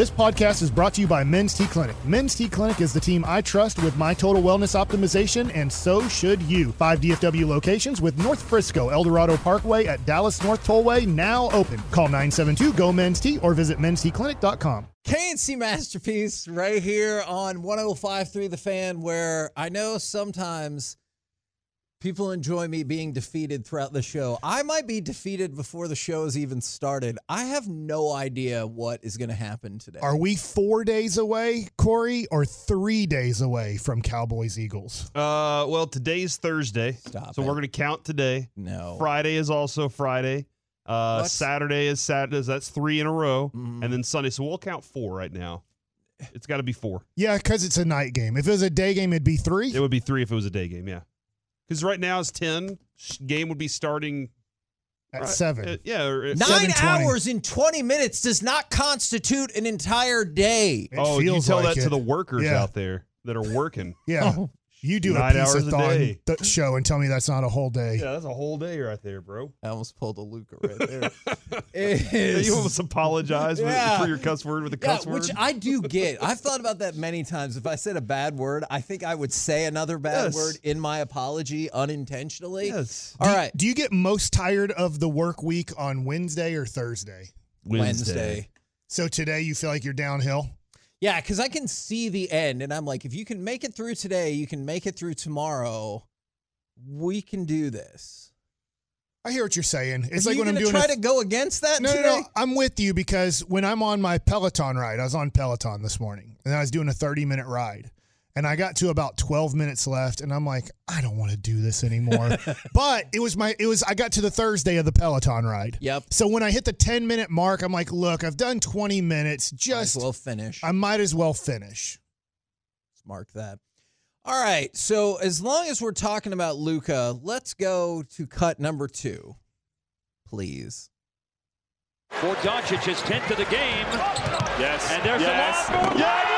This podcast is brought to you by Men's T Clinic. Men's T Clinic is the team I trust with my total wellness optimization, and so should you. Five DFW locations with North Frisco, Eldorado Parkway at Dallas North Tollway now open. Call 972 GO Men's T or visit mensteclinic.com. KNC Masterpiece right here on 105.3 The Fan, where I know sometimes people enjoy me being defeated throughout the show. I might be defeated before the show has even started. I have no idea what is going to happen today. Are we four days away, Corey, or three days away from Cowboys Eagles? Uh, well, today's Thursday, Stop so it. we're gonna count today. no. Friday is also Friday. Uh, What? Saturday is Saturday. That's three in a row, Mhm. and then Sunday. So we'll count four right now. It's got to be four. Yeah, because it's a night game. If it was a day game, it'd be three. It would be three if it was a day game. Yeah, because right now it's ten. Game would be starting at right, seven. uh, yeah. Nine 7:20. hours in 20 minutes does not constitute an entire day. It oh, you feels tell like that to the workers Yeah. out there that are working. Yeah. Oh. You do Nine a piece hours of a thought day. th- show and tell me that's not a whole day. yeah, that's a whole day right there, bro. I almost pulled a Luka right there. You almost apologize with- Yeah. for your cuss word with a Yeah, cuss word. which I do get. I've thought about that many times. If I said a bad word, I think I would say another bad Yes. word in my apology unintentionally. yes. All right, Do you get most tired of the work week on Wednesday or Thursday? Wednesday. So today you feel like you're downhill? Yeah, because I can see the end, and I'm like, if you can make it through today, you can make it through tomorrow. We can do this. I hear what you're saying. It's Are like when I'm doing try a- to go against that No, today. no, no. I'm with you because when I'm on my Peloton ride, I was on Peloton this morning and I was doing a 30 minute ride. And I got to about 12 minutes left and I'm like, I don't want to do this anymore. but it was my, it was, I got to the Thursday of the Peloton ride. Yep. So when I hit the 10 minute mark, I'm like, look, I've done 20 minutes. Might as Just, well finish. I might as well finish. Let's mark that. All right. So as long as we're talking about Luka, let's go to cut number two, please. For Doncic, his 10th of the game. Yes. And there's yes. the long move. Yes.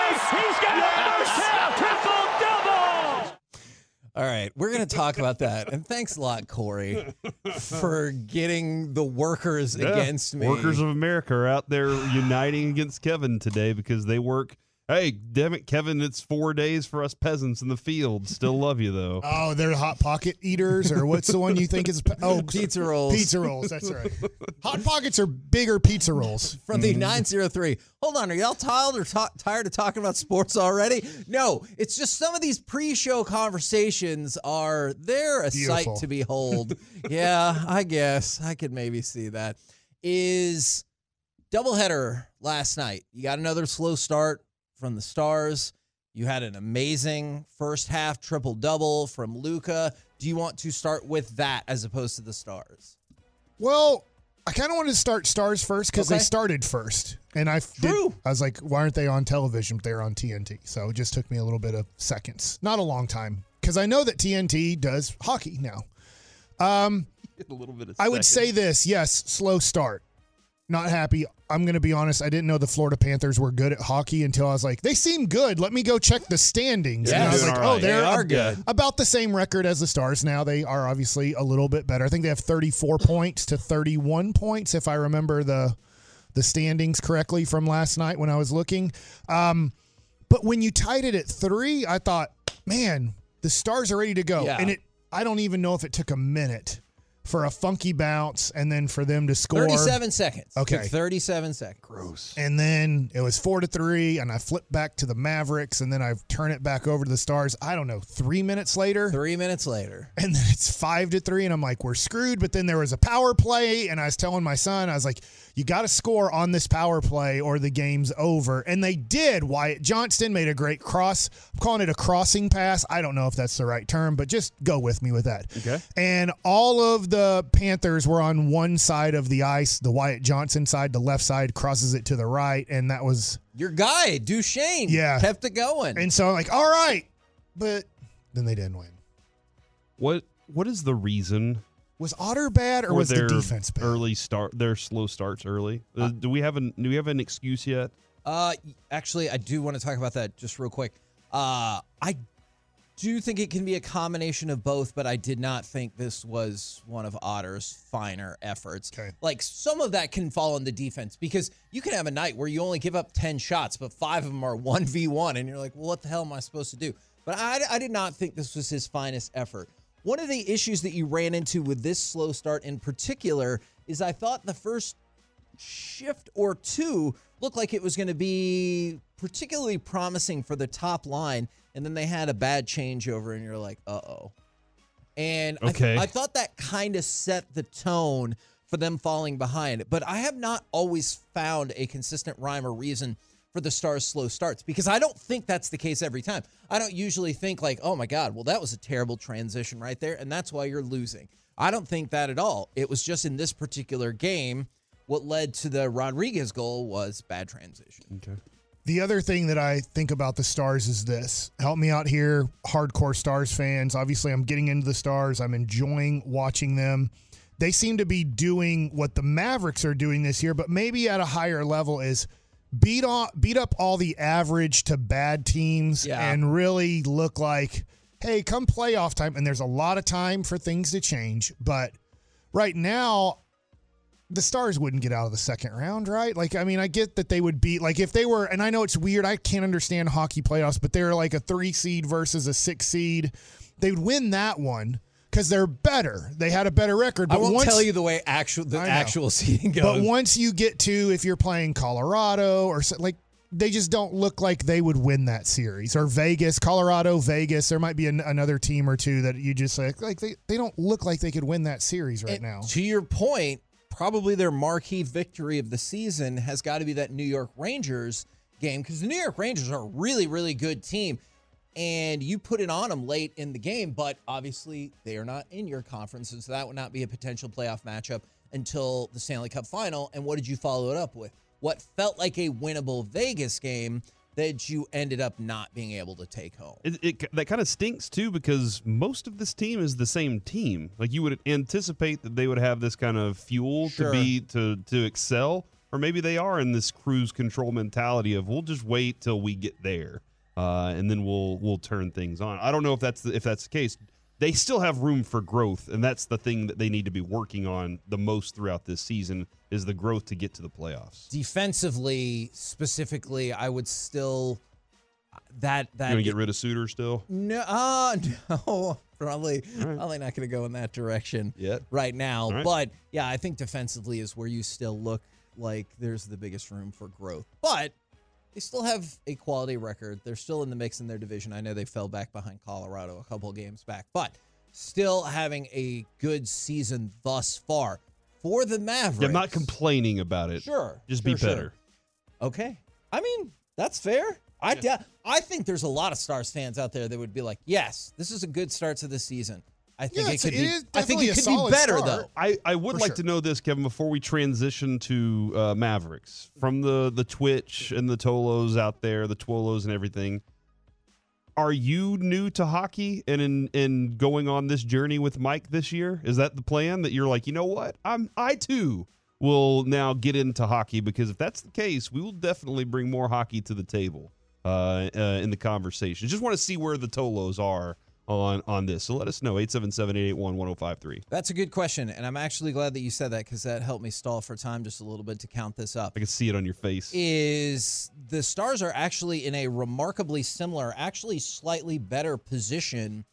All right, we're going to talk about that. And thanks a lot, Corey, for getting the workers Yeah. against me. Workers of America are out there uniting against Kevin today because they work. Hey, damn it, Kevin! It's four days for us peasants in the field. Still love you though. Oh, they're hot pocket eaters, or what's the one you think is? Oh, Pizza rolls. Pizza rolls. That's right. Hot pockets are bigger pizza rolls. from the 903. Hold on, are y'all tired or ta- tired of talking about sports already? No, it's just some of these pre-show conversations are they're a Beautiful. sight to behold. yeah, I guess I could maybe see that. Is doubleheader last night. You got another slow start from the Stars. You had an amazing first half triple double from Luka. Do you want to start with that as opposed to the Stars? Well, I kind of wanted to start Stars first because Okay. they started first, and I f- did- I was like, why aren't they on television? But they're on TNT, so it just took me a little bit of seconds, not a long time, because I know that TNT does hockey now. Um, a little bit of. I would say this: yes, slow start. Not happy. I'm going to be honest. I didn't know the Florida Panthers were good at hockey until I was like, they seem good. Let me go check the standings. Yeah, and I was like, all oh, they're They are ab- good. about the same record as the Stars now. They are obviously a little bit better. I think they have 34 points to 31 points, if I remember the the standings correctly from last night when I was looking. Um, but when you tied it at three, I thought, man, the Stars are ready to go. Yeah. And it, I don't even know if it took a minute for a funky bounce and then for them to score. 37 seconds. Okay. Took 37 seconds. Gross. And then it was four to three, and I flipped back to the Mavericks, and then I turn it back over to the Stars. I don't know, three minutes later, Three minutes later. and then it's five to three, and I'm like, we're screwed. But then there was a power play, and I was telling my son, I was like, you got to score on this power play, or the game's over. And they did. Wyatt Johnston made a great cross. I'm calling it a crossing pass. I don't know if that's the right term, but just go with me with that. Okay. And all of the Panthers were on one side of the ice, the Wyatt Johnston side, the left side crosses it to the right, and that was Your guy, Duchesne, Yeah. kept it going. and so I'm like, all right, but then they didn't win. What What is the reason Was Otter bad or for was the defense bad? early start? Their slow starts early. Uh, do we have an Do we have an excuse yet? uh, actually, I do want to talk about that just real quick. Uh, I do think it can be a combination of both, but I did not think this was one of Otter's finer efforts. Okay. Like some of that can fall on the defense because you can have a night where you only give up 10 shots, but five of them are 1v1, and you're like, well, what the hell am I supposed to do? But I, I did not think this was his finest effort. One of the issues that you ran into with this slow start in particular is I thought the first shift or two looked like it was going to be particularly promising for the top line, and then they had a bad changeover, and you're like, uh oh. And I, Okay. I thought that kind of set the tone for them falling behind. But I have not always found a consistent rhyme or reason for the Stars' slow starts because I don't think that's the case every time. I don't usually think, like, oh my God, well, that was a terrible transition right there, and that's why you're losing. I don't think that at all. It was just in this particular game, what led to the Rodrigues goal was bad transition. Okay. The other thing that I think about the Stars is this. Help me out here, hardcore Stars fans. Obviously, I'm getting into the Stars. I'm enjoying watching them. They seem to be doing what the Mavericks are doing this year, but maybe at a higher level is beat on beat up all the average to bad teams Yeah. and really look like, hey, come playoff time. And there's a lot of time for things to change. But right now, the Stars wouldn't get out of the second round, right? Like, I mean, I get that they would beat, like, if they were, and I know it's weird, I can't understand hockey playoffs, but they're like a three seed versus a six seed. They would win that one because they're better. They had a better record. I But won't once, tell you the way actual the actual seeding goes. But once you get to, if you're playing Colorado or so, like, they just don't look like they would win that series or Vegas, Colorado, Vegas. There might be an, another team or two that you just like, like they, they don't look like they could win that series right And now. To your point, probably their marquee victory of the season has got to be that New York Rangers game because the New York Rangers are a really, really good team. And you put it on them late in the game, but obviously they are not in your conference. And so that would not be a potential playoff matchup until the Stanley Cup final. And what did you follow it up with? What felt like a winnable Vegas game that you ended up not being able to take home. It, it that kind of stinks too because most of this team is the same team. Like you would anticipate that they would have this kind of fuel Sure. to be to to excel, or maybe they are in this cruise control mentality of we'll just wait till we get there, uh, and then we'll we'll turn things on. I don't know if that's the, if that's the case. They still have room for growth, and that's the thing that they need to be working on the most throughout this season is the growth to get to the playoffs. Defensively, specifically, I would still that that You to get rid of Suter still? no, uh, no, probably probably not going to go in that direction Yet. right now. Right. But yeah, I think defensively is where you still look like there's the biggest room for growth. But they still have a quality record. They're still in the mix in their division. I know they fell back behind Colorado a couple games back, but still having a good season thus far for the Mavericks. Yeah, I'm not complaining about it. Sure, Just sure, be sure. better. Okay. I mean, that's fair. I doubt- I think there's a lot of Stars fans out there that would be like, "Yes, this is a good start to the season." I think Yeah, it could it be. I think it could be better start. though. I, I would For like sure. to know this, Kevin, before we transition to uh, Mavericks from the the Twitch and the Tolos out there, the Twolos and everything. Are you new to hockey and in in going on this journey with Mike this year? Is that the plan that you're like, you know what? I'm I too will now get into hockey because if that's the case, we will definitely bring more hockey to the table uh, uh, in the conversation. Just want to see where the Tolos are on on this. So let us know 877-881-1053. That's a good question, and I'm actually glad that you said that because that helped me stall for time just a little bit to count this up. I can see it on your face. Is the Stars are actually in a remarkably similar, actually slightly better position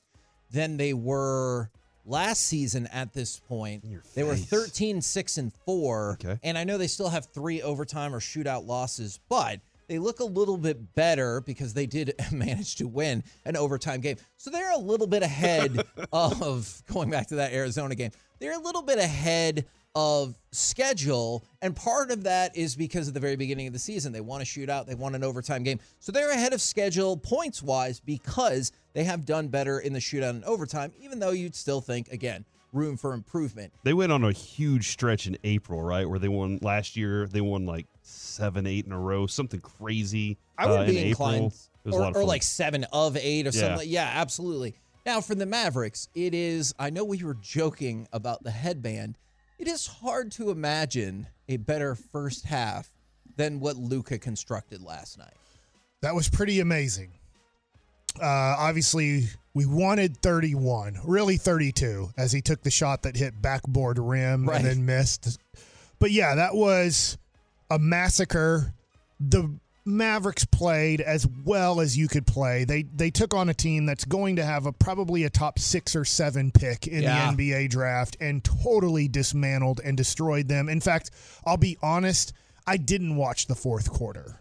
than they were last season at this point. They were face. 13 6 and 4 Okay. and I know they still have 3 overtime or shootout losses, but they look a little bit better because they did manage to win an overtime game. So they're a little bit ahead of going back to that Arizona game. They're a little bit ahead of schedule, and part of that is because at the very beginning of the season they won a shootout, they want an overtime game, so they're ahead of schedule points wise because they have done better in the shootout and overtime. Even though you'd still think again room for improvement. They went on a huge stretch in April, right? Where they won last year. They won like seven, eight in a row, something crazy. I would uh, be in inclined, April. It was a or, or like seven of eight or something. Yeah. Like, yeah, absolutely. Now for the Mavericks, it is. I know we were joking about the headband. It is hard to imagine a better first half than what Luka constructed last night. That was pretty amazing. Uh, obviously, we wanted 31, really 32, as he took the shot that hit backboard rim Right. and then missed. But yeah, that was a massacre. The Mavericks played as well as you could play. They they took on a team that's going to have a probably a top six or seven pick in Yeah. the NBA draft and totally dismantled and destroyed them. In fact, I'll be honest, I didn't watch the fourth quarter.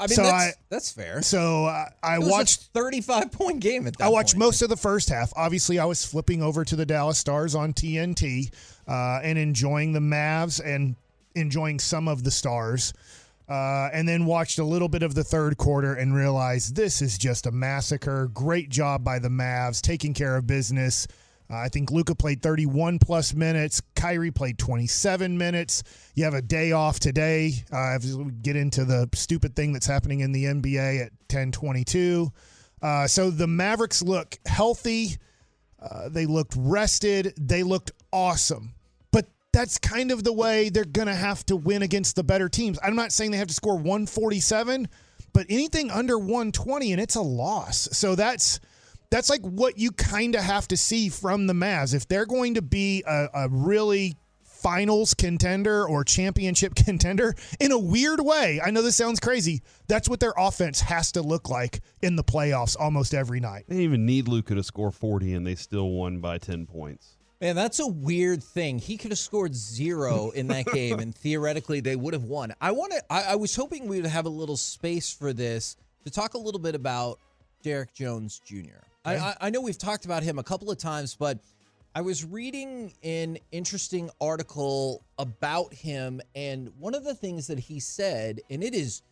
I mean, So that's, I- that's fair. So uh, I watched a 35 point game at that I watched point. most of the first half. Obviously, I was flipping over to the Dallas Stars on TNT uh, and enjoying the Mavs and enjoying some of the Stars. Uh, and then watched a little bit of the third quarter and realized this is just a massacre. Great job by the Mavs, taking care of business. Uh, I think Luka played 31 plus minutes. Kyrie played 27 minutes. You have a day off today. Uh, as we get into the stupid thing that's happening in the NBA at 10:22. Uh, so the Mavericks look healthy. Uh, they looked rested. They looked awesome. But that's kind of the way they're going to have to win against the better teams. I'm not saying they have to score 147, but anything under 120 and it's a loss. So that's that's like what you kind of have to see from the Mavs. If they're going to be a, a really finals contender or championship contender in a weird way, I know this sounds crazy. That's what their offense has to look like in the playoffs almost every night. They didn't even need Luka to score 40, and they still won by 10 points. Man, that's a weird thing. He could have scored zero in that game, and theoretically they would have won. I want to. I, I was hoping we would have a little space for this to talk a little bit about Derrick Jones Jr. I, I, I know we've talked about him a couple of times, but I was reading an interesting article about him, and one of the things that he said, and it is,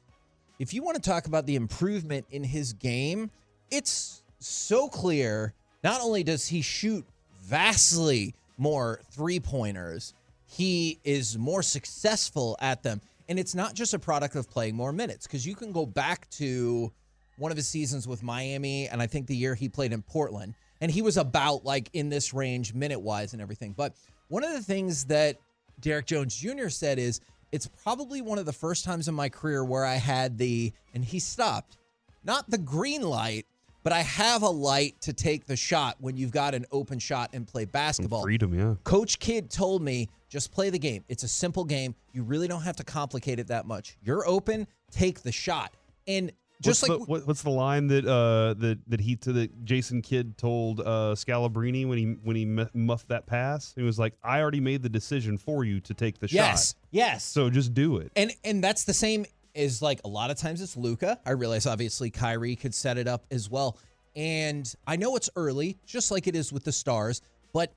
if you want to talk about the improvement in his game, it's so clear. Not only does he shoot vastly more three pointers, he is more successful at them. And it's not just a product of playing more minutes, because you can go back to one of his seasons with Miami, and I think the year he played in Portland, and he was about like in this range minute wise and everything. But one of the things that Derrick Jones Jr. said is it's probably one of the first times in my career where I had the, and he stopped, not the green light, but I have a light to take the shot when you've got an open shot and play basketball. Freedom, yeah. Coach Kidd told me just play the game. It's a simple game. You really don't have to complicate it that much. You're open, take the shot. And just what's like the, what, what's the line that uh that that he to that Jason Kidd told uh Scalabrine when he when he muffed that pass? He was like, "I already made the decision for you to take the yes, shot, Yes, yes. so just do it." And and that's the same as like a lot of times it's Luka. I realize obviously Kyrie could set it up as well. And I know it's early, just like it is with the stars, but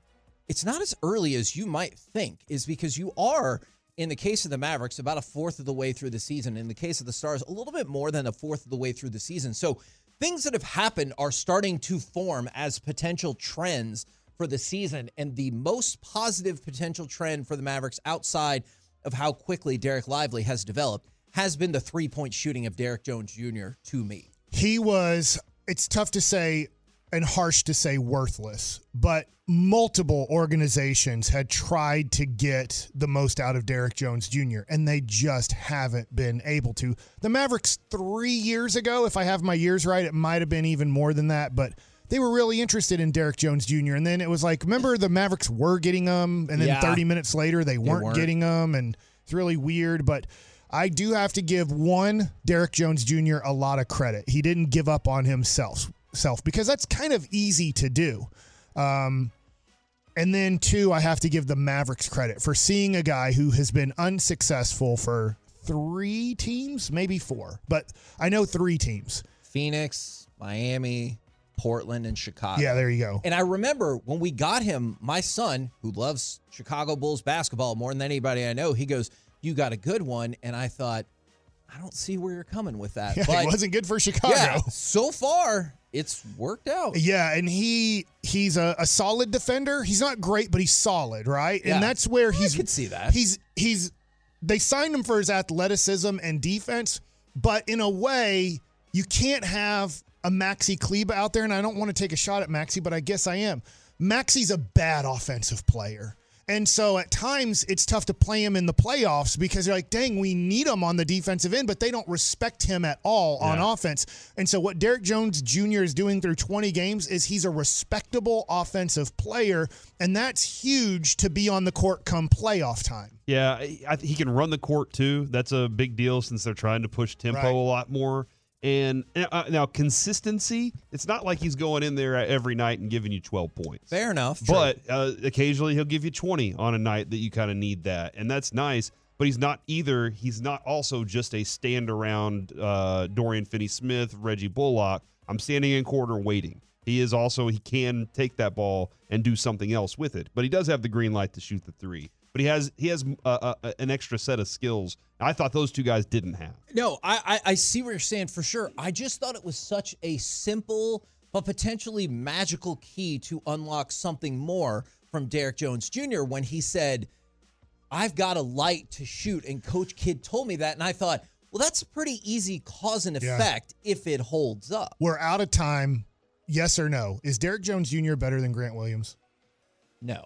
it's not as early as you might think, is because you are, in the case of the Mavericks, about a fourth of the way through the season. In the case of the Stars, a little bit more than a fourth of the way through the season. So things that have happened are starting to form as potential trends for the season. And the most positive potential trend for the Mavericks outside of how quickly Dereck Lively has developed has been the three point shooting of Derrick Jones Jr. to me. he was it's tough to say and harsh to say worthless but multiple organizations had tried to get the most out of Derrick Jones Jr. and they just haven't been able to. The Mavericks 3 years ago, if I have my years right, it might have been even more than that, but they were really interested in Derrick Jones Jr. and then it was like remember the Mavericks were getting them, and then Yeah. 30 minutes later they weren't, weren't. getting them, and it's really weird but I do have to give one Derrick Jones Jr. a lot of credit. He didn't give up on himself self because that's kind of easy to do. Um, and then two, I have to give the Mavericks credit for seeing a guy who has been unsuccessful for three teams, maybe four, but I know three teams. Phoenix, Miami, Portland, and Chicago. Yeah, there you go. And I remember when we got him, my son, who loves Chicago Bulls basketball more than anybody I know, he goes, You got a good one. And I thought, I don't see where you're coming with that. Yeah, but it wasn't good for Chicago. yeah, so far, it's worked out. Yeah, and he he's a, a solid defender. He's not great, but he's solid, right? Yeah. And that's where I he's could see that. He's he's they signed him for his athleticism and defense, but in a way, you can't have a Maxi Kleber out there, and I don't want to take a shot at Maxi, but I guess I am. Maxi's a bad offensive player. And so at times it's tough to play him in the playoffs because you're like, dang, we need him on the defensive end, but they don't respect him at all on offense. And so what Derrick Jones Jr. is doing through 20 games is he's a respectable offensive player, and that's huge to be on the court come playoff time. Yeah, he can run the court too. That's a big deal since they're trying to push tempo Right. a lot more. And uh, now consistency, it's not like he's going in there every night and giving you 12 points. Fair enough. But uh, occasionally he'll give you 20 on a night that you kind of need that. And that's nice. But he's not either. He's not also just a stand around uh, Dorian Finney Smith, Reggie Bullock. I'm standing in quarter waiting. He is also, he can take that ball and do something else with it. But he does have the green light to shoot the three. But he has he has uh, uh, an extra set of skills. I thought those two guys didn't have. No, I, I I see what you're saying for sure. I just thought it was such a simple but potentially magical key to unlock something more from Derrick Jones Jr. when he said, "I've got a light to shoot," and Coach Kidd told me that, and I thought, well, that's a pretty easy cause and Yeah. effect if it holds up. We're out of time. Yes or no? Is Derrick Jones Jr. better than Grant Williams? No,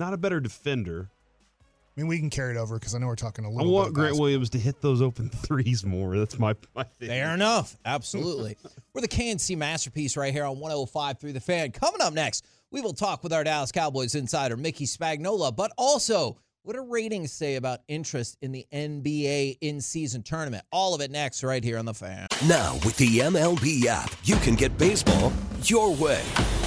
Not a better defender. I mean, we can carry it over because I know we're talking a little I want bit. Grant fast. Williams to hit those open threes more. That's my, my thing. fair enough. Absolutely. We're the KNC masterpiece right here on 105 through the fan. Coming up next, we will talk with our Dallas Cowboys insider Mickey Spagnola, but also what do ratings say about interest in the NBA in-season tournament? All of it next, right here on the fan. Now, with the MLB app, you can get baseball your way.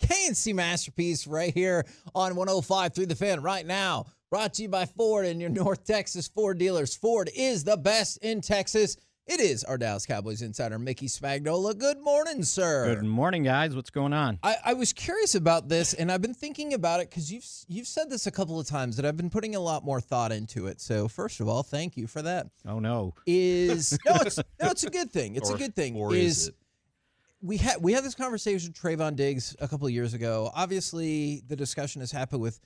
KNC masterpiece right here on 105 through the fan right now. Brought to you by Ford and your North Texas Ford dealers. Ford is the best in Texas. It is our Dallas Cowboys insider, Mickey Spagnola. Good morning, sir. Good morning, guys. What's going on? I, I was curious about this, and I've been thinking about it because you've you've said this a couple of times, and I've been putting a lot more thought into it. So, first of all, thank you for that. Oh no. Is no, it's no, it's a good thing. It's Or- a good thing. or is it? We had we had this conversation with Trevon Diggs a couple of years ago. Obviously, the discussion has happened with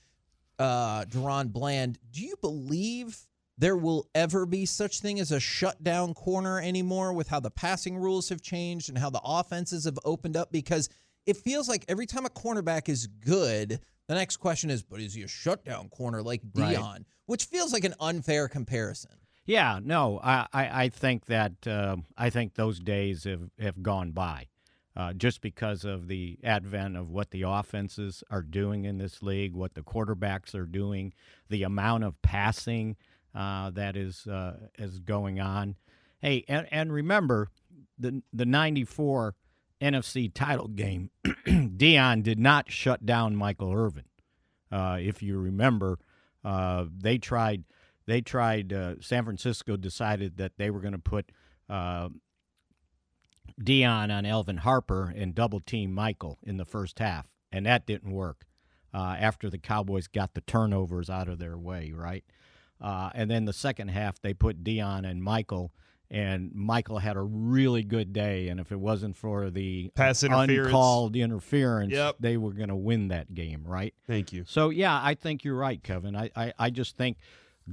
uh DaRon Bland. Do you believe there will ever be such thing as a shutdown corner anymore with how the passing rules have changed and how the offenses have opened up? Because it feels like every time a cornerback is good, the next question is, but is he a shutdown corner like Right. Deion? Which feels like an unfair comparison. Yeah, no, I, I, I think that uh, I think those days have, have gone by, uh, just because of the advent of what the offenses are doing in this league, what the quarterbacks are doing, the amount of passing uh, that is uh, is going on. Hey, and, and remember the the '94 NFC title game, Deion did not shut down Michael Irvin. Uh, if you remember, uh, they tried. They tried. Uh, San Francisco decided that they were going to put Deion on Alvin Harper and double team Michael in the first half, and that didn't work. Uh, after the Cowboys got the turnovers out of their way, right? Uh, and then the second half, they put Deion and Michael, and Michael had a really good day. And if it wasn't for the Pass interference. uncalled interference, Yep. they were going to win that game, right? Thank you. So yeah, I think you're right, Kevin. I, I, I just think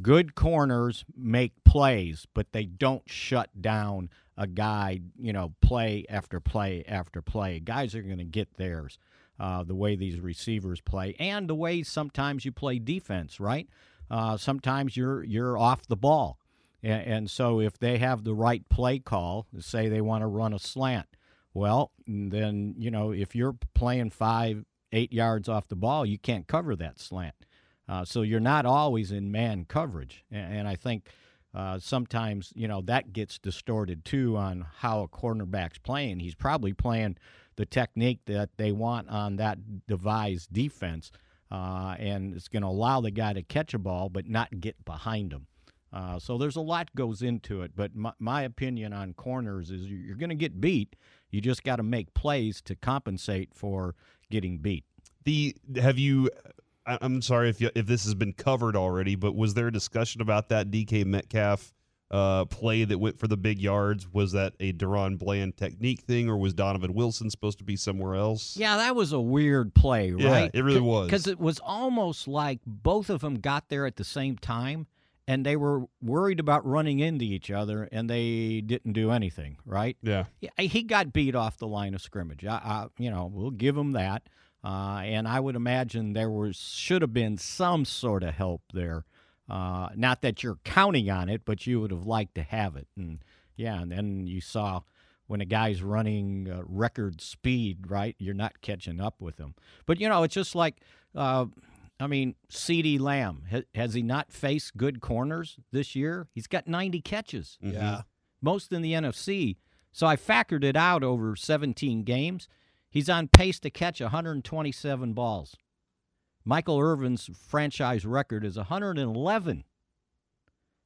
good corners make plays, but they don't shut down a guy, you know, play after play after play. Guys are going to get theirs. Uh, the way these receivers play, and the way sometimes you play defense, right? Uh, sometimes you're you're off the ball, and, and so if they have the right play call, say they want to run a slant, well, then you know if you're playing five, eight yards off the ball, you can't cover that slant. Uh, so you're not always in man coverage, and, and I think uh, sometimes you know that gets distorted too on how a cornerback's playing. He's probably playing the technique that they want on that devised defense, uh, and it's going to allow the guy to catch a ball but not get behind him. Uh, so there's a lot goes into it, but my, my opinion on corners is you- you're going to get beat. You just got to make plays to compensate for getting beat. The have you I- I'm sorry if you, if this has been covered already, but was there a discussion about that DK Metcalf uh, play that went for the big yards? Was that a DaRon Bland technique thing, or was Donovan Wilson supposed to be somewhere else? Yeah, that was a weird play, Yeah, right? it really was. Because it was almost like both of them got there at the same time, and they were worried about running into each other, and they didn't do anything, right? Yeah. Yeah, he got beat off the line of scrimmage. I, I you know, we'll give him that. Uh, and I would imagine there was should have been some sort of help there. Uh, not that you're counting on it, but you would have liked to have it. And yeah, and then you saw when a guy's running uh, record speed, right? You're not catching up with him. But you know, it's just like, uh, I mean, CeeDee Lamb has, has he not faced good corners this year? He's got 90 catches Mhm. Yeah. most in the NFC. So I factored it out over 17 games. He's on pace to catch 127 balls. Michael Irvin's franchise record is 111.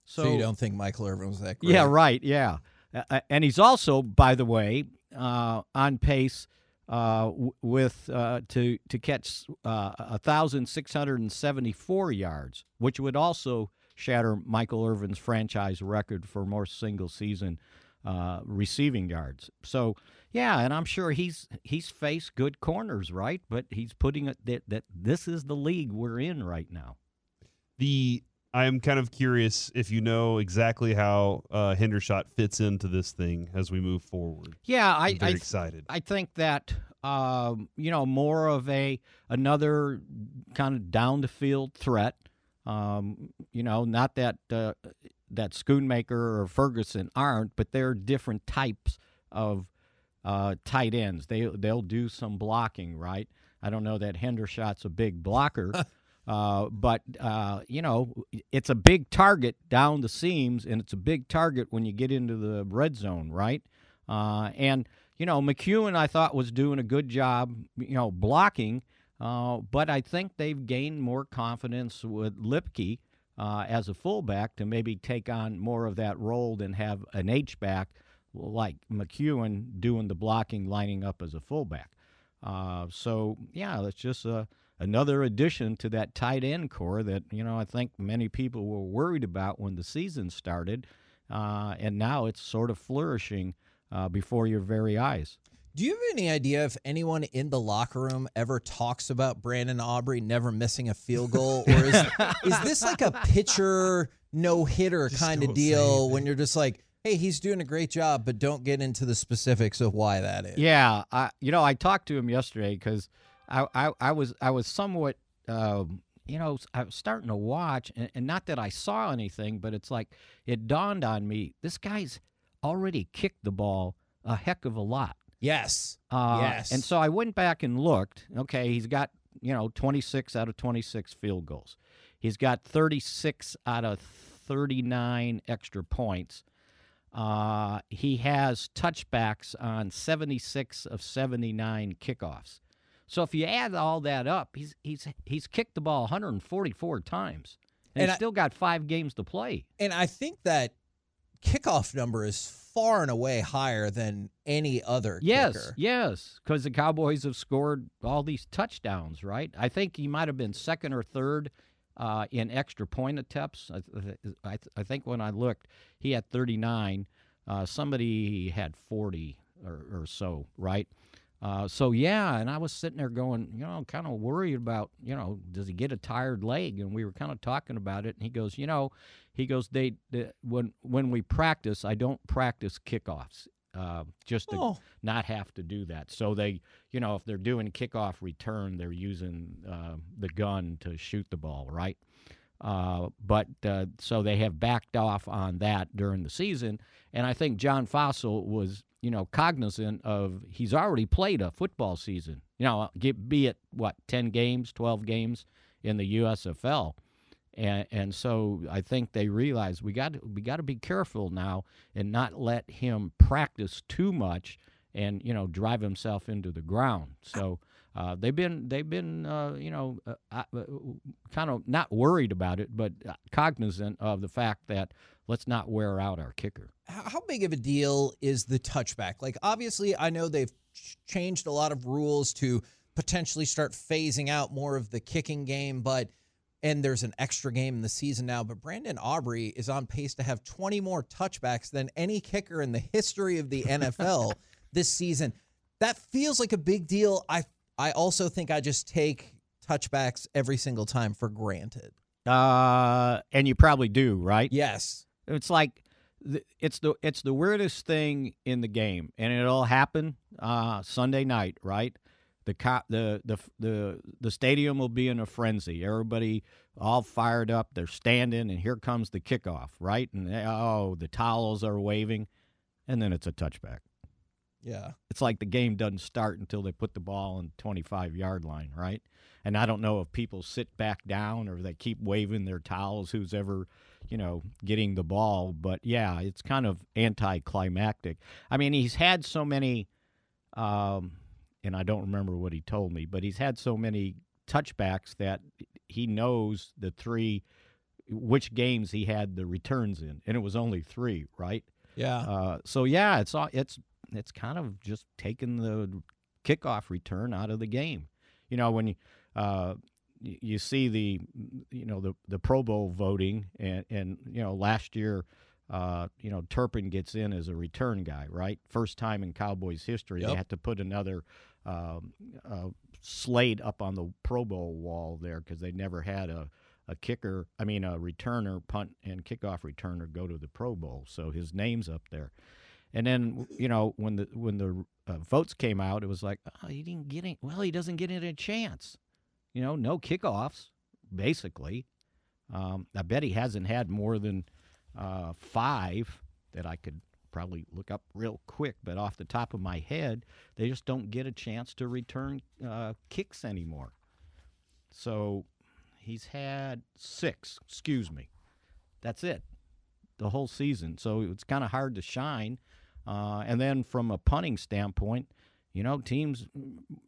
So, you don't think Michael Irvin was that great? yeah, right. Yeah, Uh, and he's also, by the way, uh, on pace uh, with uh, to to catch uh, thousand six hundred and seventy four yards, which would also shatter Michael Irvin's franchise record for more single season uh, receiving yards. So yeah, and I'm sure he's he's faced good corners, right? But he's putting it that, that this is the league we're in right now. The I am kind of curious if you know exactly how uh, Hendershot fits into this thing as we move forward. Yeah, I'm I very I, th- excited. I think that um, you know more of a another kind of down the field threat. Um, you know, not that uh, that Schoonmaker or Ferguson aren't, but they're different types of uh, tight ends. They they'll do some blocking, right? I don't know that Hendershot's a big blocker. Uh, but uh, you know, it's a big target down the seams, and it's a big target when you get into the red zone, right? Uh, and you know, McEwen, I thought was doing a good job, you know, blocking. Uh, but I think they've gained more confidence with Lipke uh, as a fullback to maybe take on more of that role than have an H back like McEwen doing the blocking, lining up as a fullback. Uh, so yeah, that's just a another addition to that tight end core that you know I think many people were worried about when the season started, uh, and now it's sort of flourishing uh, before your very eyes. Do you have any idea if anyone in the locker room ever talks about Brandon Aubrey never missing a field goal, or is is this like a pitcher no hitter Just kind of deal when you're just like, hey, he's doing a great job, but don't get into the specifics of why that is? Yeah, I, you know, I talked to him yesterday because I, I, I was I was somewhat, um, you know, I was starting to watch, and, and not that I saw anything, but it's like it dawned on me this guy's already kicked the ball a heck of a lot. Yes. Uh, Yes. And so I went back and looked. Okay, he's got you know 26 out of 26 field goals. He's got 36 out of 39 extra points. Uh, he has touchbacks on 76 of 79 kickoffs. So if you add all that up, he's he's he's kicked the ball 144 times, and, And he's I- still got five games to play. And I think that kickoff number is far and away higher than any other Yes, kicker. yes, because the Cowboys have scored all these touchdowns, right? I think he might have been second or third uh, in extra point attempts. I, th- I, th- I think when I looked, he had 39. Uh, somebody had 40 or, or so, right? Uh, so yeah, and I was sitting there going, you know, kind of worried about, you know, does he get a tired leg? And we were kind of talking about it, and he goes, you know, he goes, they, they when when we practice, I don't practice kickoffs, uh, just to Oh. not have to do that. So they, you know, if they're doing kickoff return, they're using uh, the gun to shoot the ball, right? Uh, but uh, so they have backed off on that during the season, and I think John Fassel was, you know, cognizant of he's already played a football season. You know, get, be it what ten games, twelve games in the USFL, and and so I think they realize we got we got to be careful now and not let him practice too much and you know drive himself into the ground. So uh, they've been they've been uh, you know uh, uh, kind of not worried about it, but uh, cognizant of the fact that let's not wear out our kicker. How big of a deal is the touchback? Like, obviously, I know they've ch- changed a lot of rules to potentially start phasing out more of the kicking game, but and there's an extra game in the season now, but Brandon Aubrey is on pace to have 20 more touchbacks than any kicker in the history of the NFL this season. That feels like a big deal. I I also think I just take touchbacks every single time for granted. Uh, and you probably do, right? Yes. It's like it's the it's the weirdest thing in the game, and it'll happen uh, Sunday night, right? The co- the the the the stadium will be in a frenzy. Everybody all fired up. They're standing, and here comes the kickoff, right? And they, oh, the towels are waving, and then it's a touchback. Yeah. It's like the game doesn't start until they put the ball on the 25 yard line, right? And I don't know if people sit back down or they keep waving their towels, who's ever, you know, getting the ball. But yeah, it's kind of anticlimactic. I mean, he's had so many, um, and I don't remember what he told me, but he's had so many touchbacks that he knows the three, which games he had the returns in. And it was only three, right? Yeah. Uh, so yeah, it's all it's it's kind of just taking the kickoff return out of the game. You know when you uh, you see the you know the the Pro Bowl voting and and you know last year. Uh, you know, Turpin gets in as a return guy, right? First time in Cowboys history, they had to put another um, uh, slate up on the Pro Bowl wall there because they never had a, a kicker, I mean, a returner, punt, and kickoff returner go to the Pro Bowl. So his name's up there. And then, you know, when the when the uh, votes came out, it was like, oh, he didn't get it. Well, he doesn't get it a chance. You know, no kickoffs, basically. Um, I bet he hasn't had more than uh, five that I could probably look up real quick, but off the top of my head, they just don't get a chance to return uh, kicks anymore. So he's had six, excuse me. That's it, the whole season. So it's kind of hard to shine. Uh, and then from a punting standpoint, you know, teams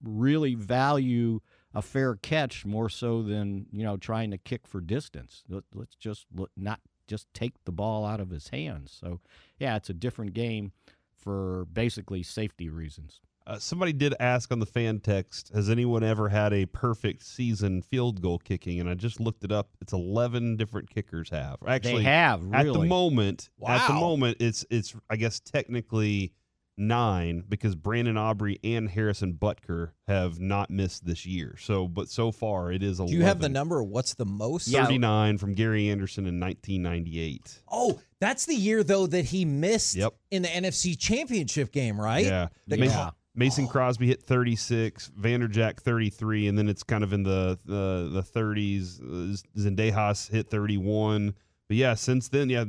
really value a fair catch more so than you know trying to kick for distance. Let- Let's just not just take the ball out of his hands. So, yeah, it's a different game for basically safety reasons. Uh, somebody did ask on the fan text, has anyone ever had a perfect season field goal kicking? And I just looked it up. It's 11 different kickers have. Actually, they have at the really. moment, at the moment, it's it's I guess technically nine because Brandon Aubrey and Harrison Butker have not missed this year. So, but so far it is 11. Do you have the number? What's the most? Yeah. 39 from Gary Anderson in 1998. Oh, that's the year though that he missed Yep. in the NFC Championship game, right? Yeah. The- Mason, Yeah. Mason Crosby hit 36, Vanderjagt 33, and then it's kind of in the the, the 30s. Uh, Zendejas hit 31. But yeah, since then, yeah,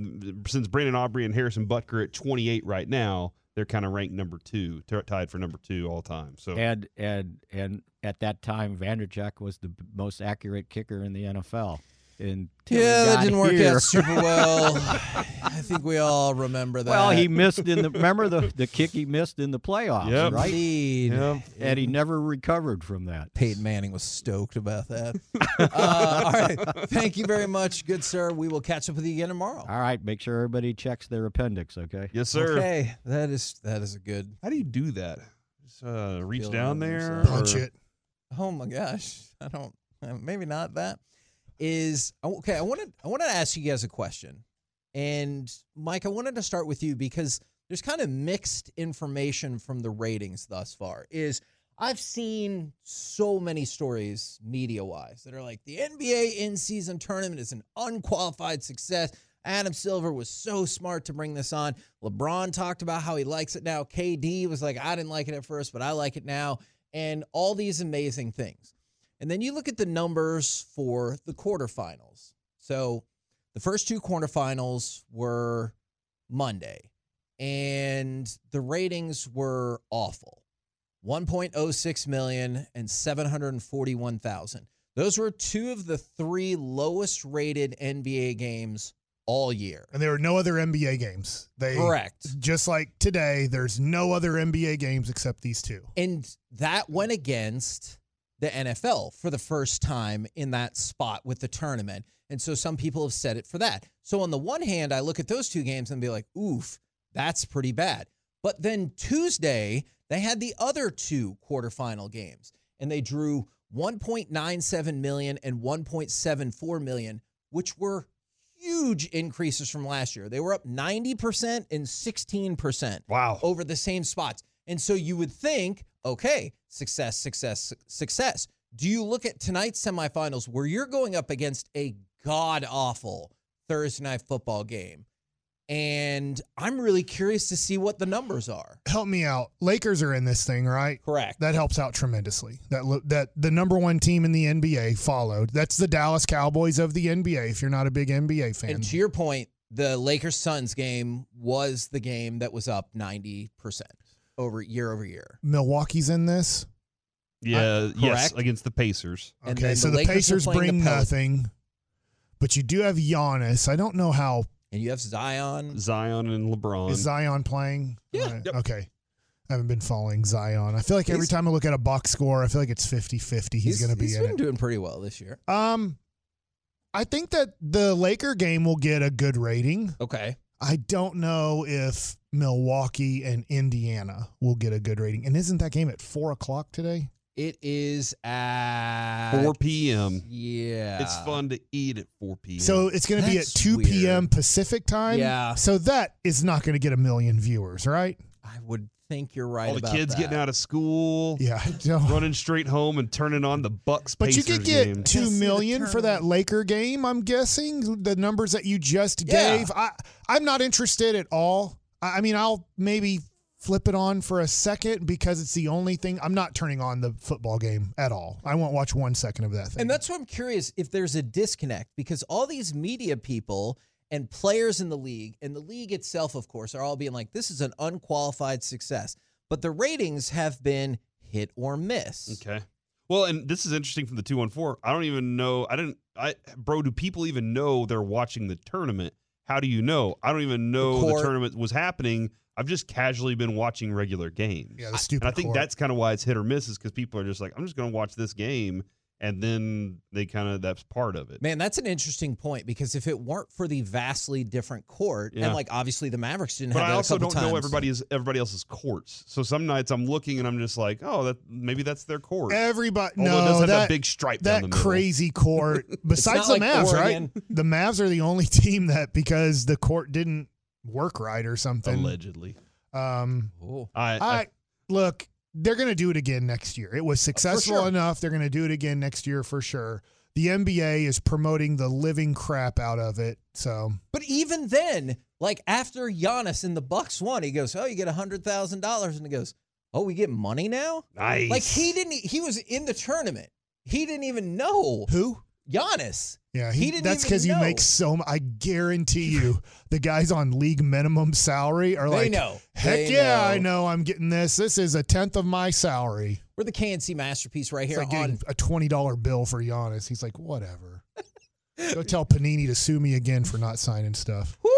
since Brandon Aubrey and Harrison Butker at 28 right now, they're kind of ranked number two, t- tied for number two all time. So And and and at that time, Vanderjagt was the most accurate kicker in the NFL. And Yeah, that didn't work out super well. I think we all remember that. Well, he missed in the remember the the kick he missed in the playoffs, Yep. right? Indeed. Yep. And he never recovered from that. Peyton Manning was stoked about that. uh, all right. Thank you very much, good sir. We will catch up with you again tomorrow. All right, make sure everybody checks their appendix, okay? yes, sir. Okay, that is that is a good. How do you do that? Just uh, reach down there. Punch or- it. Oh my gosh, I don't. uh, Maybe not that. Is okay. I wanted I wanted to ask you guys a question, and Mike, I wanted to start with you because there's kind of mixed information from the ratings thus far. Is I've seen so many stories media wise that are like the NBA in season tournament is an unqualified success. Adam Silver was so smart to bring this on. LeBron talked about how he likes it now. KD was like, I didn't like it at first, but I like it now. And all these amazing things. And then you look at the numbers for the quarterfinals. So the first two quarterfinals were Monday, and the ratings were awful 1.06 million and 741,000. Those were two of the three lowest rated NBA games all year. And there are no other NBA games. They Correct. Just like today, there's no other NBA games except these two. And that went against the NFL for the first time in that spot with the tournament. And so some people have said it for that. So on the one hand, I look at those two games and be like, oof, that's pretty bad. But then Tuesday, they had the other two quarterfinal games. and they drew 1.97 million and 1.74 million, which were huge increases from last year. They were up 90% and 16% Wow. over the same spots. And so you would think, okay, success, success, success. Do you look at tonight's semifinals where you're going up against a god awful Thursday night football game? And I'm really curious to see what the numbers are. Help me out. Lakers are in this thing, right? Correct. That helps out tremendously. That that the number one team in the NBA followed. That's the Dallas Cowboys of the NBA. If you're not a big NBA fan, And to your point, the Lakers Suns game was the game that was up 90% over year over year. Milwaukee's in this. Yeah, yes, correct? against the Pacers. And Okay, then so the the, Lakers are Pacers playing the bring Pelicans. nothing, but you do have Giannis. I don't know how And you have Zion. Zion and LeBron. is Zion playing. Yeah. All right, Yep. Okay. I haven't been following Zion. I feel like every He's- time I look at a box score, I feel like it's 50-50. He's, going to be he's in been it. doing pretty well this year. Um, I think that the Laker game will get a good rating. Okay. I don't know if Milwaukee and Indiana will get a good rating. And isn't that game at four o'clock today? It is at 4 p.m. Yeah. It's fun to eat at 4 p.m. So it's going to be at That's 2 p.m. Pacific time. Yeah. So that is not going to get a million viewers, right? I would think you're right all the about kids that. getting out of school, Yeah. Running straight home and turning on the Bucks. But you could get game. two Gotta see the million for that. Laker game. I'm guessing the numbers that you just Yeah. gave. I I'm not interested at all. I I mean, I'll maybe flip it on for a second because it's the only thing. I'm not turning on the football game at all. I won't watch one second of that thing. And that's why I'm curious if there's a disconnect because all these media people and players in the league and the league itself, of course, are all being like, this is an unqualified success. But the ratings have been hit or miss. Okay. Well, and this is interesting from the two one four. I don't even know. I didn't. I bro, do people even know they're watching the tournament? How do you know? I don't even know the, court- tournament was happening. I've just casually been watching regular games. yeah, the stupid. and I think court. that's kind of why it's hit or miss, is because people are just like, I'm just going to watch this game, and then they kind of that's part of it. Man, that's an interesting point because if it weren't for the vastly different court, Yeah. and like obviously the Mavericks didn't But have I that also a couple don't know everybody's everybody else's courts. So some nights I'm looking and I'm just like, oh, that maybe that's their court. everybody. Although no, it does have that, that, big stripe down that the middle. crazy court. Besides the like Mavs, Oregon. right? The Mavs are the only team that because the court didn't work right or something. allegedly. Um. I, I I look, they're going to do it again next year. It was successful sure. enough. They're going to do it again next year for sure. The NBA is promoting the living crap out of it. So But even then, like after Giannis and the Bucks won, he goes, "Oh, you get a hundred thousand dollars," and he goes, "Oh, we get money now." nice. Like he didn't. He was in the tournament. He didn't even know who? Giannis. Yeah, He he, didn't that's because you make so. m- I guarantee you, the guys on league minimum salary are They like, know. heck They yeah, know. I know I'm getting this. This is a tenth of my salary. We're the K&C masterpiece right It's here like on. getting a twenty dollar bill for Giannis. He's like, whatever. Go tell Panini to sue me again for not signing stuff. Woo!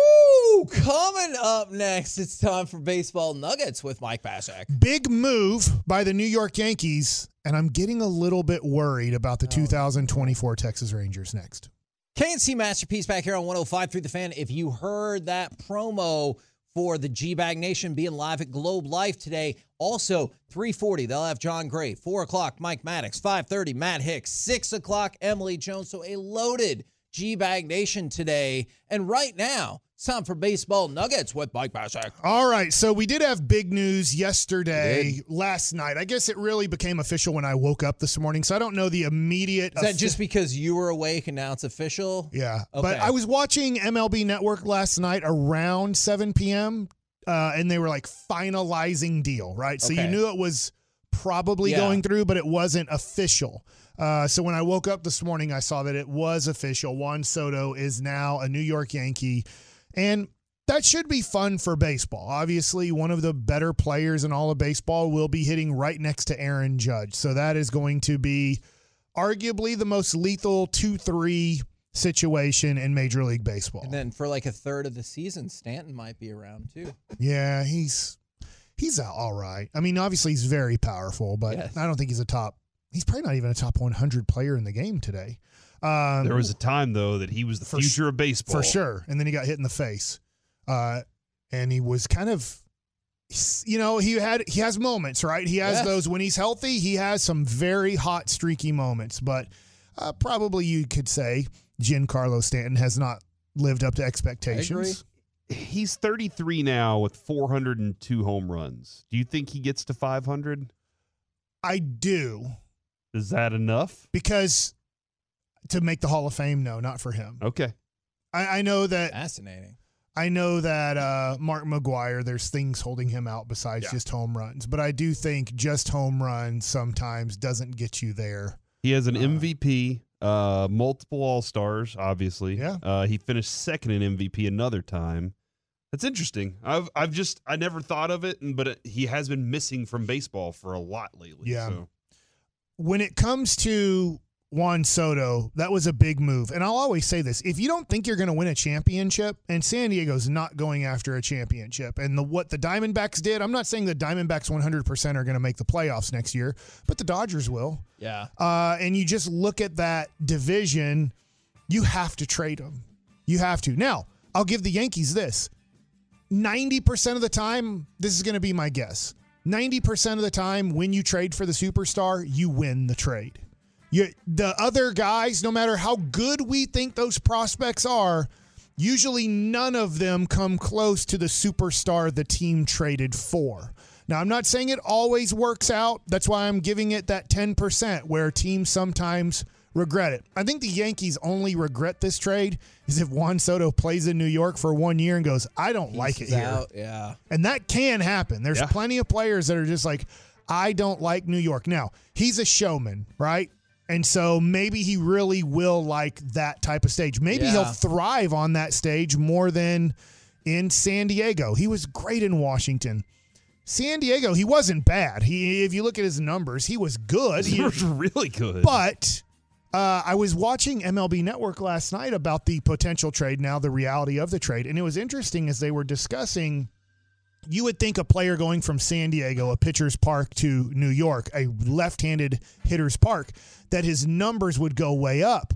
Coming up next, it's time for baseball nuggets with Mike Bacsik. Big move by the New York Yankees, and I'm getting a little bit worried about the 2024 Texas Rangers next. K&C Masterpiece back here on 105 through the fan. If you heard that promo for the G Bag Nation being live at Globe Life today, also 340, they'll have Jon Gray. 4 o'clock, Mike Maddux. 530, Matt Hicks. 6 o'clock, Emily Jones. So a loaded G Bag Nation today. And right now, it's time for baseball nuggets with Mike Bacsik. All right, so we did have big news yesterday, last night. I guess it really became official when I woke up this morning, so I don't know the immediate. Is that just because you were awake and now it's official? Yeah, Okay. but I was watching MLB Network last night around 7 p.m. Uh, and they were like finalizing deal, right? So you knew it was probably Yeah. going through, but it wasn't official. Uh, so when I woke up this morning, I saw that it was official. Juan Soto is now a New York Yankee, and that should be fun for baseball. Obviously, one of the better players in all of baseball will be hitting right next to Aaron Judge. So that is going to be arguably the most lethal 2 3 situation in Major League Baseball. And then for like a third of the season, Stanton might be around too. yeah, he's he's all right. I mean, obviously he's very powerful, but Yes. I don't think he's a top. He's probably not even a top 100 player in the game today. Um, there was a time though that he was the future of baseball for sure, and then he got hit in the face, uh, and he was kind of you know, he had he has moments, right? He has Yes. those when he's healthy. He has some very hot, streaky moments, but uh, probably you could say Giancarlo Stanton has not lived up to expectations. He's 33 now with 402 home runs. Do you think he gets to 500? I do Is that enough? because to make the Hall of Fame, no, not for him. Okay. I, I know that Fascinating. I know that uh, Mark McGwire, there's things holding him out besides Yeah. just home runs, but I do think just home runs sometimes doesn't get you there. He has an Uh, MVP, uh, multiple All Stars, obviously. Yeah. Uh, he finished second in MVP another time. That's interesting. I've I've just I never thought of it, but it, he has been missing from baseball for a lot lately. Yeah. So. when it comes to Juan Soto, that was a big move. And I'll always say this if you don't think you're going to win a championship, and San Diego's not going after a championship, and the, what the Diamondbacks did, I'm not saying the Diamondbacks 100% are going to make the playoffs next year, but the Dodgers will. Yeah. Uh, and you just look at that division, you have to trade them. You have to. Now, I'll give the Yankees this 90% of the time, this is going to be my guess. 90% of the time, when you trade for the superstar, you win the trade. You, the other guys, no matter how good we think those prospects are, usually none of them come close to the superstar the team traded for. Now, I'm not saying it always works out. That's why I'm giving it that 10% where teams sometimes regret it. I think the Yankees only regret this trade is if Juan Soto plays in New York for one year and goes, I don't like it Pieces here. Yeah. And that can happen. There's Yeah. plenty of players that are just like, I don't like New York. Now, he's a showman, right? And so maybe he really will like that type of stage. Maybe he'll thrive on that stage more than in San Diego. He was great in Washington. San Diego, he wasn't bad. He if you look at his numbers, he was good. He He- was really good. but uh, I was watching MLB Network last night about the potential trade, now the reality of the trade. And it was interesting as they were discussing. You would think a player going from San Diego, a pitcher's park, to New York, a left handed hitter's park, that his numbers would go way up.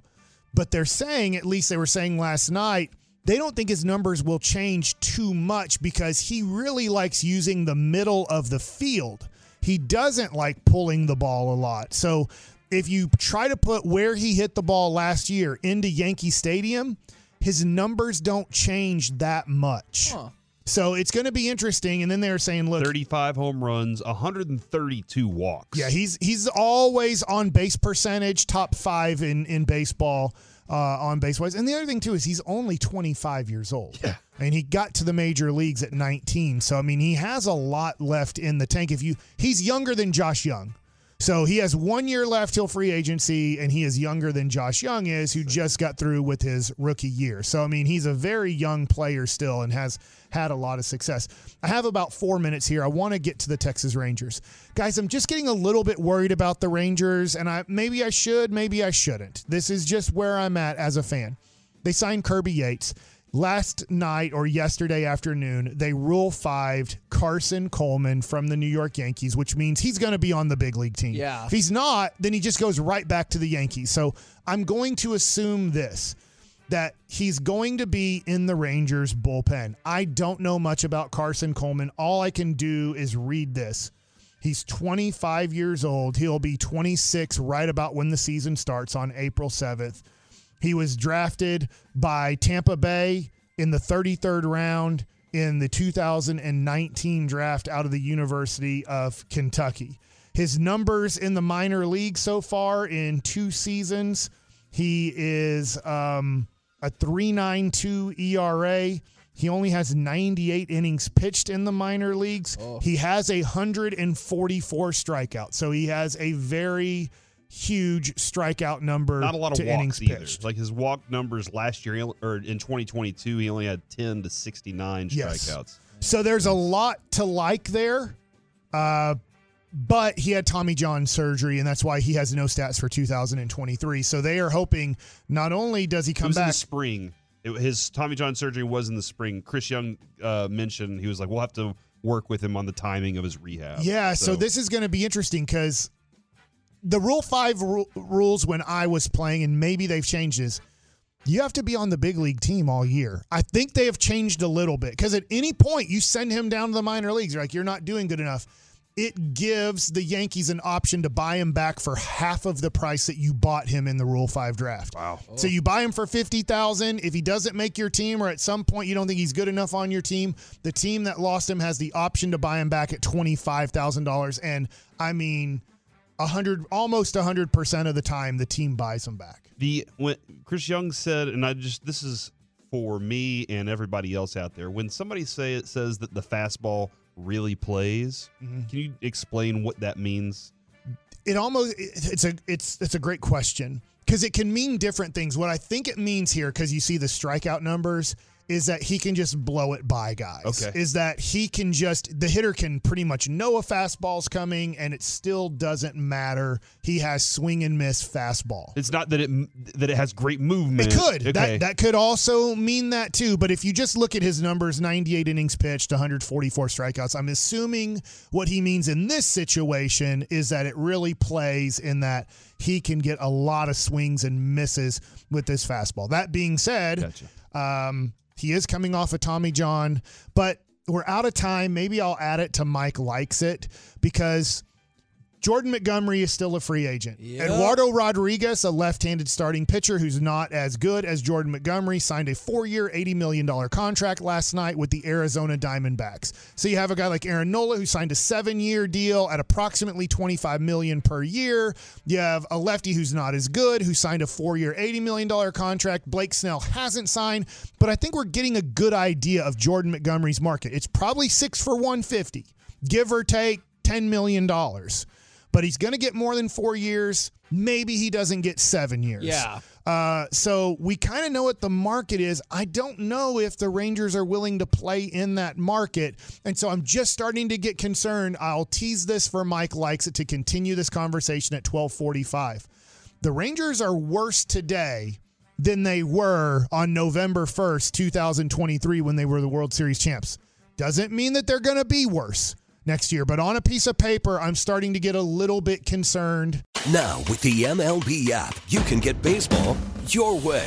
But they're saying, at least they were saying last night, they don't think his numbers will change too much because he really likes using the middle of the field. He doesn't like pulling the ball a lot. So if you try to put where he hit the ball last year into Yankee Stadium, his numbers don't change that much. Huh. So it's going to be interesting. And then they're saying, look, 35 home runs, 132 walks. Yeah, he's he's always on base percentage, top five in in baseball uh, on base wise. And the other thing too is he's only 25 years old. Yeah. and he got to the major leagues at 19. So I mean, he has a lot left in the tank. If you, he's younger than Josh Jung. So he has one year left till free agency, and he is younger than Josh Jung is, who just got through with his rookie year. So I mean, he's a very young player still, and has had a lot of success. I have about four minutes here. I want to get to the Texas Rangers, guys. I'm just getting a little bit worried about the Rangers, and I maybe I should, maybe I shouldn't. This is just where I'm at as a fan. They signed Kirby Yates. Last night or yesterday afternoon, they rule fived Carson Coleman from the New York Yankees, which means he's going to be on the big league team. Yeah. If he's not, then he just goes right back to the Yankees. So I'm going to assume this that he's going to be in the Rangers bullpen. I don't know much about Carson Coleman. All I can do is read this. He's 25 years old. He'll be 26 right about when the season starts on April 7th. He was drafted by Tampa Bay in the 33rd round in the 2019 draft out of the University of Kentucky. His numbers in the minor league so far in two seasons, he is um, a 3.92 ERA. He only has 98 innings pitched in the minor leagues. He has a 144 strikeouts. So he has a very huge strikeout number Not a lot of innings walks either. pitched. Like his walk numbers last year, or in 2022, he only had 10 to 69 Yes. strikeouts. So there's a lot to like there. Uh, but he had Tommy John surgery, and that's why he has no stats for 2023. So they are hoping not only does he come was in back, the spring. It, his Tommy John surgery was in the spring. Chris Young uh, mentioned he was like, "We'll have to work with him on the timing of his rehab." Yeah, so, this is going to be interesting because the Rule 5 ru- rules when I was playing, and maybe they've changed this, you have to be on the big league team all year. I think they have changed a little bit because at any point you send him down to the minor leagues, you're like, you're not doing good enough. It gives the Yankees an option to buy him back for half of the price that you bought him in the Rule 5 draft. Wow. So you buy him for 50,000. If he doesn't make your team or at some point you don't think he's good enough on your team, the team that lost him has the option to buy him back at $25,000 and I mean 100 almost 100% of the time the team buys him back. The when Chris Young said, and I just this is for me and everybody else out there. When somebody say it says that the fastball really plays, mm-hmm. can you explain what that means? it almost it's a it's it's a great question because it can mean different things. What I think it means here, because you see the strikeout numbers, is that he can just blow it by guys. Okay. Is that he can just the hitter can pretty much know a fastball's coming and it still doesn't matter. He has swing and miss fastball. It's not that it that it has great movement. It could. Okay. That that could also mean that too. But if you just look at his numbers, 98 innings pitched, 144 strikeouts, I'm assuming what he means in this situation is that it really plays in that he can get a lot of swings and misses with this fastball. That being said, Gotcha. um, he is coming off of Tommy John, but we're out of time. Maybe I'll add it to Mike likes it because Jordan Montgomery is still a free agent. Yep. Eduardo Rodriguez, a left-handed starting pitcher who's not as good as Jordan Montgomery, signed a four-year, $80 million contract last night with the Arizona Diamondbacks. So you have a guy like Aaron Nola who signed a seven-year deal at approximately 25 million per year. You have a lefty who's not as good who signed a four-year, $80 million contract. Blake Snell hasn't signed, but I think we're getting a good idea of Jordan Montgomery's market. It's probably six for 150, give or take $10 million but he's going to get more than four years. Maybe he doesn't get seven years. Yeah. Uh, so we kind of know what the market is. I don't know if the Rangers are willing to play in that market. And so I'm just starting to get concerned. I'll tease this for Mike likes it to continue this conversation at 1245. The Rangers are worse today than they were on November 1st, 2023, when they were the World Series champs. Doesn't mean that they're going to be worse next year, but on a piece of paper, I'm starting to get a little bit concerned. Now, with the MLB app, you can get baseball your way.